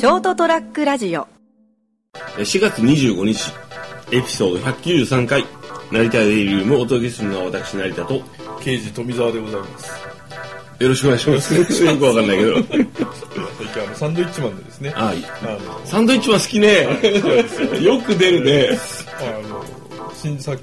ショートトラックラジオ。4月25日エピソード193回成田デイリウムをお届けするのは私成田とよ刑事富澤でございます。ろしくお願いします。よくわかんないけど。最近あのサンドイッチマンでですね。あい。いあのサンドイッチマン好きね。よく出るね新作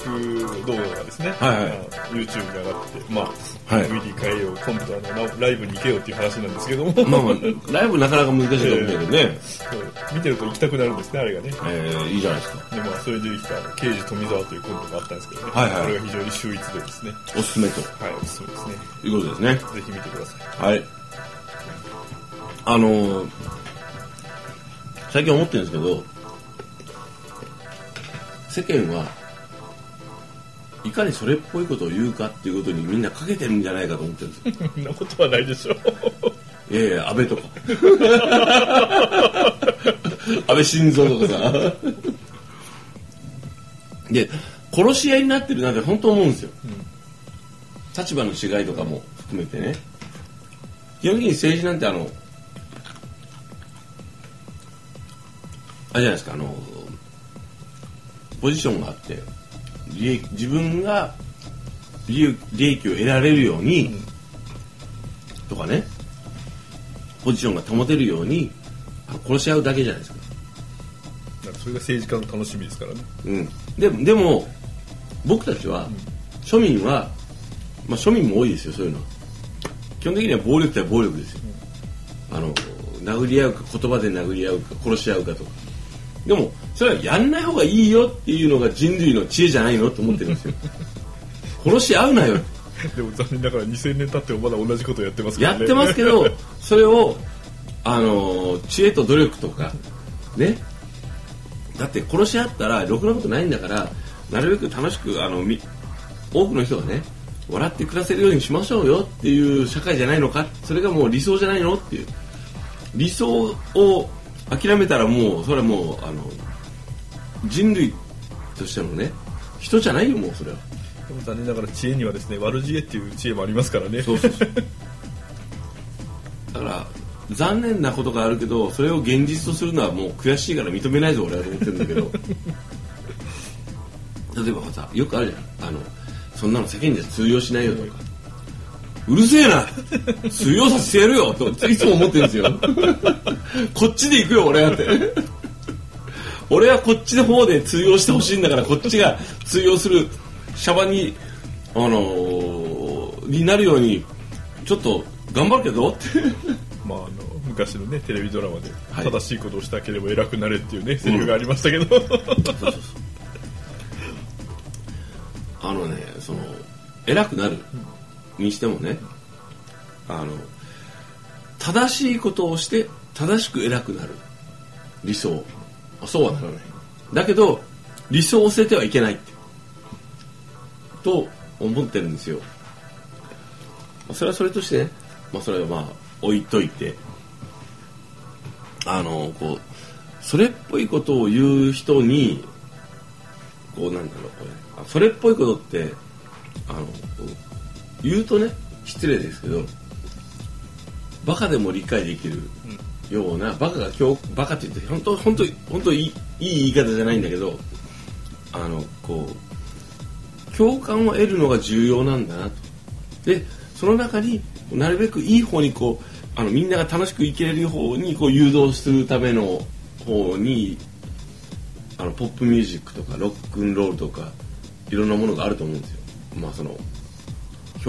動画がですね、はいはい。YouTube に上がってまあ、はい。DVD 変えよう今度あのラライブに行けよっていう話なんですけども、まあまあライブなかなか難しいと思うんだけどね、そう。見てると行きたくなるんですねあれがね。えー、いいじゃないですか。でまあそれでできたあの刑事富澤というコントがあったんですけどね、はいはい。これが非常に秀逸でですね。おすすめと。はいおすすめですね。いうことですね。ぜひ見てください。はい。あのー最近思ってるんですけど世間はいかにそれっぽいことを言うかっていうことにみんなかけてるんじゃないかと思ってるんですよ そんなことはないでしょういやいや、安倍とか。安倍晋三とかさ。で、殺し合いになってるなって本当思うんですよ。立場の違いとかも含めてね。基本的に政治なんてあの、あれじゃないですか、あの、ポジションがあって、利益自分が利益を得られるように、とかね、ポジションが保てるように殺し合うだけじゃないですか。それが政治家の楽しみですからね。うん、でもでも僕たちは、庶民は、まあ、庶民も多いですよそういうの。は基本的には暴力対暴力ですよ、あの殴り合うか言葉で殴り合うか殺し合うかとかでもそれはやんない方がいいよっていうのが人類の知恵じゃないのと思ってるんですよ。殺し合うなよ。でも残念ながら2000年経ってもまだ同じことをやってますからね。やってますけどそれをあの知恵と努力とかね。だって殺し合ったらろくなことないんだからなるべく楽しくあのみ多くの人がね笑って暮らせるようにしましょうよっていう社会じゃないのか。それがもう理想じゃないのっていう。理想を諦めたらもうそれはもうあの人類としてのね人じゃないよもうそれは。でも残念ながら知恵にはですね悪知恵っていう知恵もありますからね。そうそうそう。だから残念なことがあるけどそれを現実とするのはもう悔しいから認めないぞ俺はと思ってるんだけど。例えばさよくあるじゃん。あのそんなの世間じゃ通用しないよとかうるせえな。通用させてやるよ。といつも思ってるんですよ。こっちで行くよ俺はって。俺はこっちの方で通用してほしいんだからこっちが通用するシャバにあのーになるようにちょっと頑張るけど。ってまああの昔のねテレビドラマではい。正しいことをしたければ偉くなれっていうね、セリフがありましたけど。あのねその偉くなるにしてもねあの正しいことをして正しく偉くなる。理想。そうはならない。だけど理想を捨ててはいけないって。と思ってるんですよ。それはそれとしてね、まあ、それはまあ置いといて。あのこうそれっぽいことを言う人にこうなんだろうこれ。それっぽいことってあの言うとね失礼ですけどバカでも理解できるような、バカが今日バカって言って本当本当本当いいいい言い方じゃないんだけどあのこう共感を得るのが重要なんだな。とでその中になるべくいい方にこうあのみんなが楽しく生きれる方にこう誘導するための方にあのポップミュージックとかロックンロールとかいろんなものがあると思うんですよ。まあその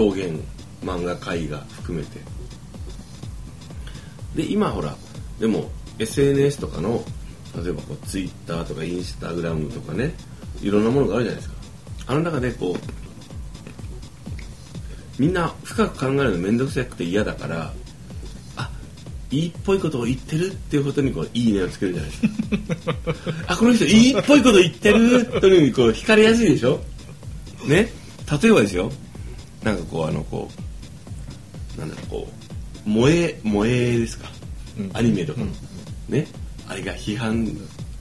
表現漫画絵画含めて。で今ほらでも SNS とかの例えばこう Twitter とかインスタグラムとかねいろんなものがあるじゃないですか。あの中でこうみんな深く考えるの面倒くさくて嫌だからあいいっぽいことを言ってるっていうことにこういいねをつけるじゃないですか。あこの人いいっぽいこと言ってるというふうにこう惹かれやすいでしょ？ね？例えばですよ。なんかこうあのこうなんだろうこう萌え萌えですか、うん。アニメとかの、ね？あれが批判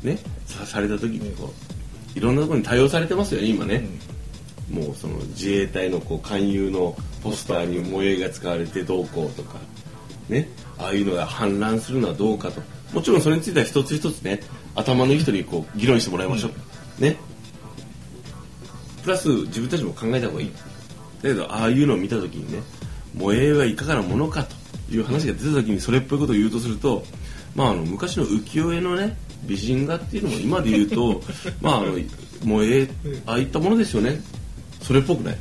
ね？さされた時にこういろんなところに対応されてますよね今ね、もうその自衛隊のこう勧誘のポスターに萌えが使われてどうこうとか。ね？ああいうのが氾濫するのはどうかと。もちろんそれについては一つ一つね頭のいい人にこう議論してもらいましょう、ね？プラス自分たちも考えた方がいいだけどああいうのを見た時にね萌えはいかがなものかという話が出た時にそれっぽいことを言うとするとまああの昔の浮世絵のね美人画っていうのも今で言うと まああの萌えああいったものですよね。それっぽくない。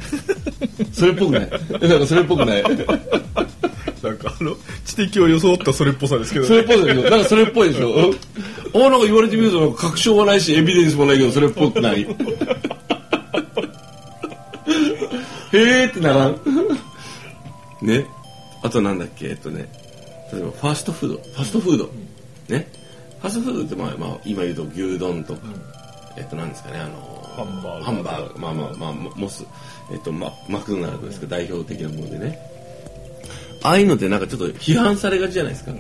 それっぽくない。なんかそれっぽくない。なんかあの知的を装ったそれっぽさですけどそれっぽいでしょなんかそれっぽいでしょ。あなんか言われてみると確証はないしエビデンスもないけどそれっぽくないへーってならん。ね。あとなんだっけ？えっとね。例えばファーストフード。ファストフード、ね。ファストフードってまあ、まあ、今言うと牛丼とか、えっとなんですかね。あのハンバーガーハンバーガーまあまあまあモス。えっとママクドナルドですか、代表的なものでね。ああいうのってなんかちょっと批判されがちじゃないですか、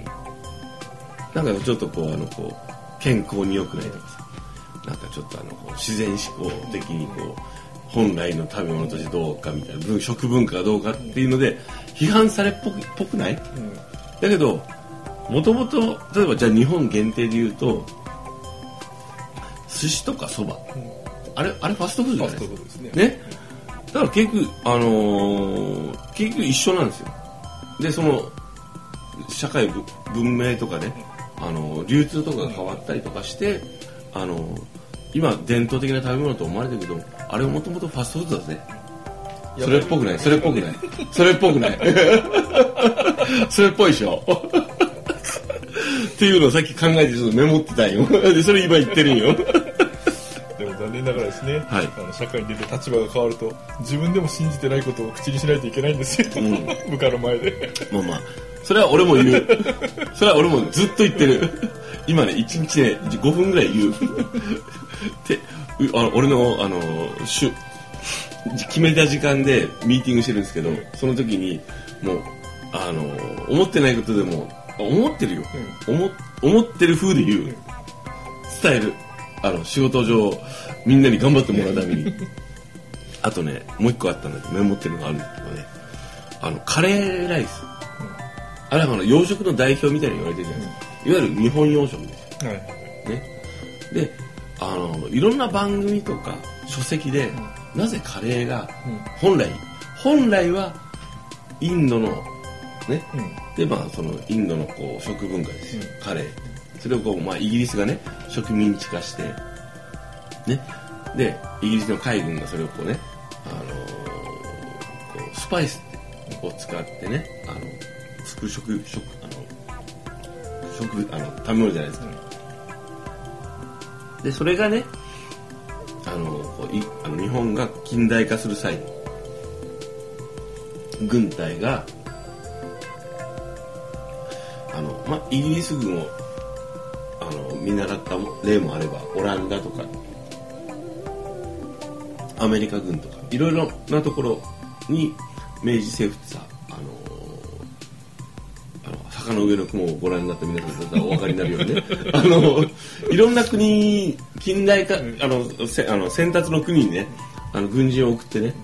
なんかちょっとこうあのこう健康に良くないとかさ。なんかちょっとあの自然思考的にこう本来の食べ物としてどうかみたいな文食文化がどうかっていうので批判されっぽくぽくない、だけどもともと例えばじゃあ日本限定で言うと寿司とかそば、あれあれファストフードじゃない？ですかね。ね。だから結局あのー結局一緒なんですよ。でその社会ぶ文明とかねあの流通とかが変わったりとかしてあの今伝統的な食べ物と思われてるけどあれもともとファストフードだぜ。それっぽくない。それっぽくない。それっぽくない。それっぽいでしょ。っていうのをさっき考えてちょっとメモってたんよ。でそれ今言ってるんよ。でも残念ながらですね、はい。あの社会に出て立場が変わると自分でも信じてないことを口にしないといけないんですよ、ん。部下の前で。まあまあそれは俺も言う。それは俺もずっと言ってる。今ね1日ね5分ぐらい言う。でうあの俺のあの決めた時間でミーティングしてるんですけどその時にもうあの思ってないことでも思ってるよ、思思ってる風で言う。伝える。あの仕事上みんなに頑張ってもらうために。あとねもう一個あったんだけどメモってるのがあるんだけどね。あのカレーライス。あれはあの洋食の代表みたいに言われてるじゃない。ですか、いわゆる日本洋食です。よはい。ね。であのいろんな番組とか書籍で、なぜカレーが本来本来はインドのね、うん。でまあそのインドのこう食文化ですよ、カレー。それをこう、まあ、イギリスがね植民地化してね。でイギリスの海軍がそれをこうね、あのーこうスパイスを使ってねあの作る食食あの食あの食べ物じゃないですか、でそれがねあのこういあの日本が近代化する際軍隊があの、ま、イギリス軍をあの見習った例もあればオランダとかアメリカ軍とかいろいろなところに明治政府ってさあの上の雲をご覧になった皆さんだったらお分かりになるようにね。あのいろんな国近代化あのせあの先達の国にねあの軍人を送ってね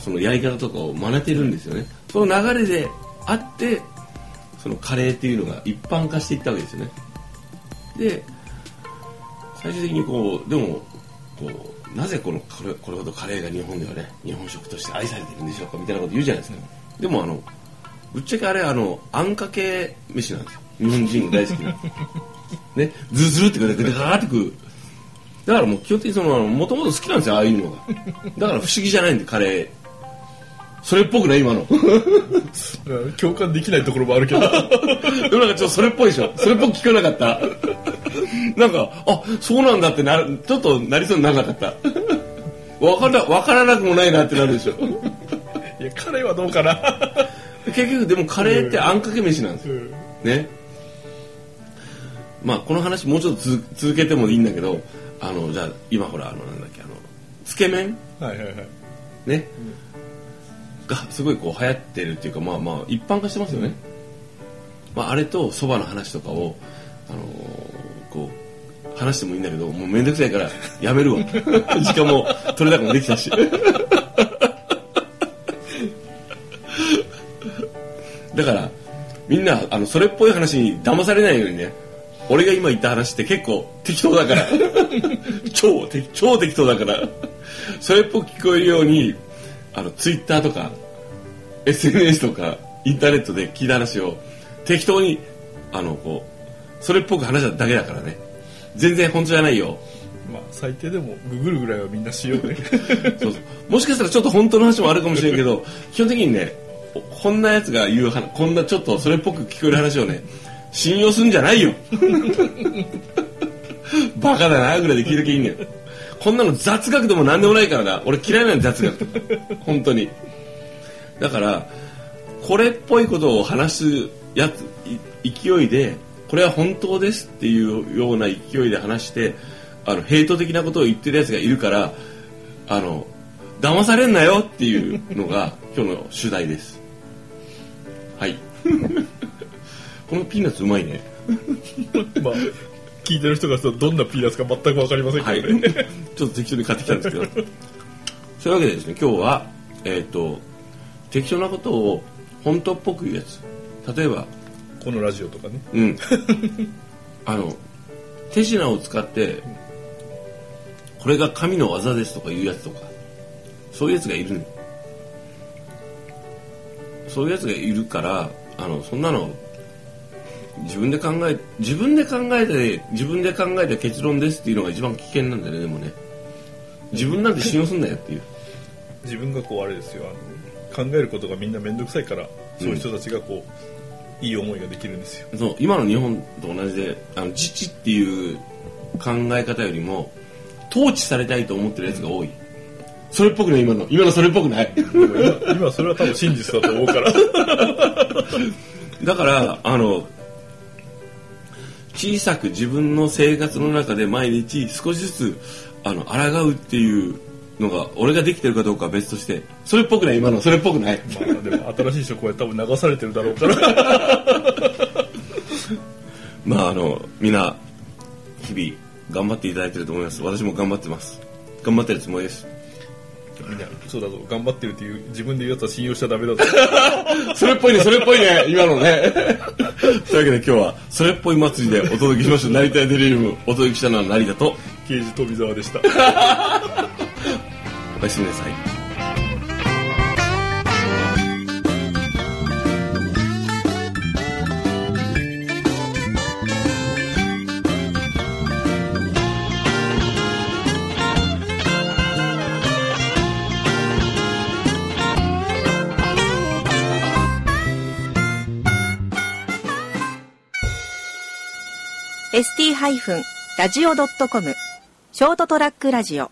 そのやり方とかを真似てるんですよね。その流れであってそのカレーっていうのが一般化していったわけですよね。で最終的にこうでもこうなぜこのこれこれほどカレーが日本ではね日本食として愛されてるんでしょうかみたいなこと言うじゃないですか、でもあのぶっちゃけあれあのあんかけ飯なんですよ。日本人大好きな。ねズルズルってくるでガーってくるだからもう基本的にそのもともと好きなんですよああいうのが。だから不思議じゃないんでカレーそれっぽくない今の。共感できないところもあるけど。で もなんかちょっとそれっぽいでしょ。それっぽく聞かなかった。なんかあそうなんだってなるちょっとなりそうにならなかった。わからわからなくもないなってなるでしょ。いや彼はどうかな、結局でもカレーってあんかけ飯なんですよ。うん。ね。まあこの話もうちょっとつ続けてもいいんだけどあのじゃあ今ほらあのなんだっけあのつけ麺？はいはいはい。ね、がすごいこう流行ってるっていうかまあまあ一般化してますよね、まあ、あれとそばの話とかを、あのーこう話してもいいんだけどもうめんどくさいからやめるわ。時間も取れ高もできたしだからみんなあのそれっぽい話に騙されないようにね俺が今言った話って結構適当だから。超適超適当だから。それっぽく聞こえるようにあのツイッターとか SNS とかインターネットで聞いた話を適当にあのこうそれっぽく話しただけだからね。全然本当じゃないよ。まあ最低でもググるぐらいはみんなしようね。そうそう。もしかしたらちょっと本当の話もあるかもしれんけど基本的にねこんなやつが言う話こんなちょっとそれっぽく聞こえる話をね信用すんじゃないよ。バカだなぐらいで聞いときゃいいんだよ。こんなの雑学でも何でもないからな。俺嫌いなん雑学。本当に。だからこれっぽいことを話すやつ勢いでこれは本当ですっていうような勢いで話してあのヘイト的なことを言ってるやつがいるからあの騙されんなよっていうのが今日の主題です。はい。このピーナッツうまいね。まあ聞いてる人がどんなピーナッツか全く分かりませんはいけどね、ちょっと適当に買ってきたんですけど。そういうわけでですね今日はえっ、と適当なことを本当っぽく言うやつ。例えばこのラジオとかね。うん。あの手品を使ってこれが神の技ですとかいうやつとかそういうやつがいる。のそういうやつがいるからあのそんなの自分で考え自分で考えて自分で考えた結論ですっていうのが一番危険なんだよねでもね。自分なんて信用すんなよっていう。自分がこうあれですよ。あの考えることがみんな面倒くさいからそういう人たちがこう、いい思いができるんですよ。そう今の日本と同じであの自治っていう考え方よりも統治されたいと思ってるやつが多いそれっぽくない今の。今のそれっぽくない？今今それは多分真実だと思うから。だからあの小さく自分の生活の中で毎日少しずつあの抗うっていうのが俺ができてるかどうかは別としてそれっぽくない今の。それっぽくない。まあでも新しい職場で多分流されてるだろうから。まああのみんな日々頑張っていただいてると思います。私も頑張ってます。頑張ってるつもりですみんな。そうだぞ。頑張ってるっていう自分で言うやつは信用しちゃダメだぞ。それっぽいねそれっぽいね今のね。というわけで今日はそれっぽい祭りでお届けしました。成田デリリウムお届けしたのは成田と刑事富澤でした。おやすみなさいショートトラックラジオ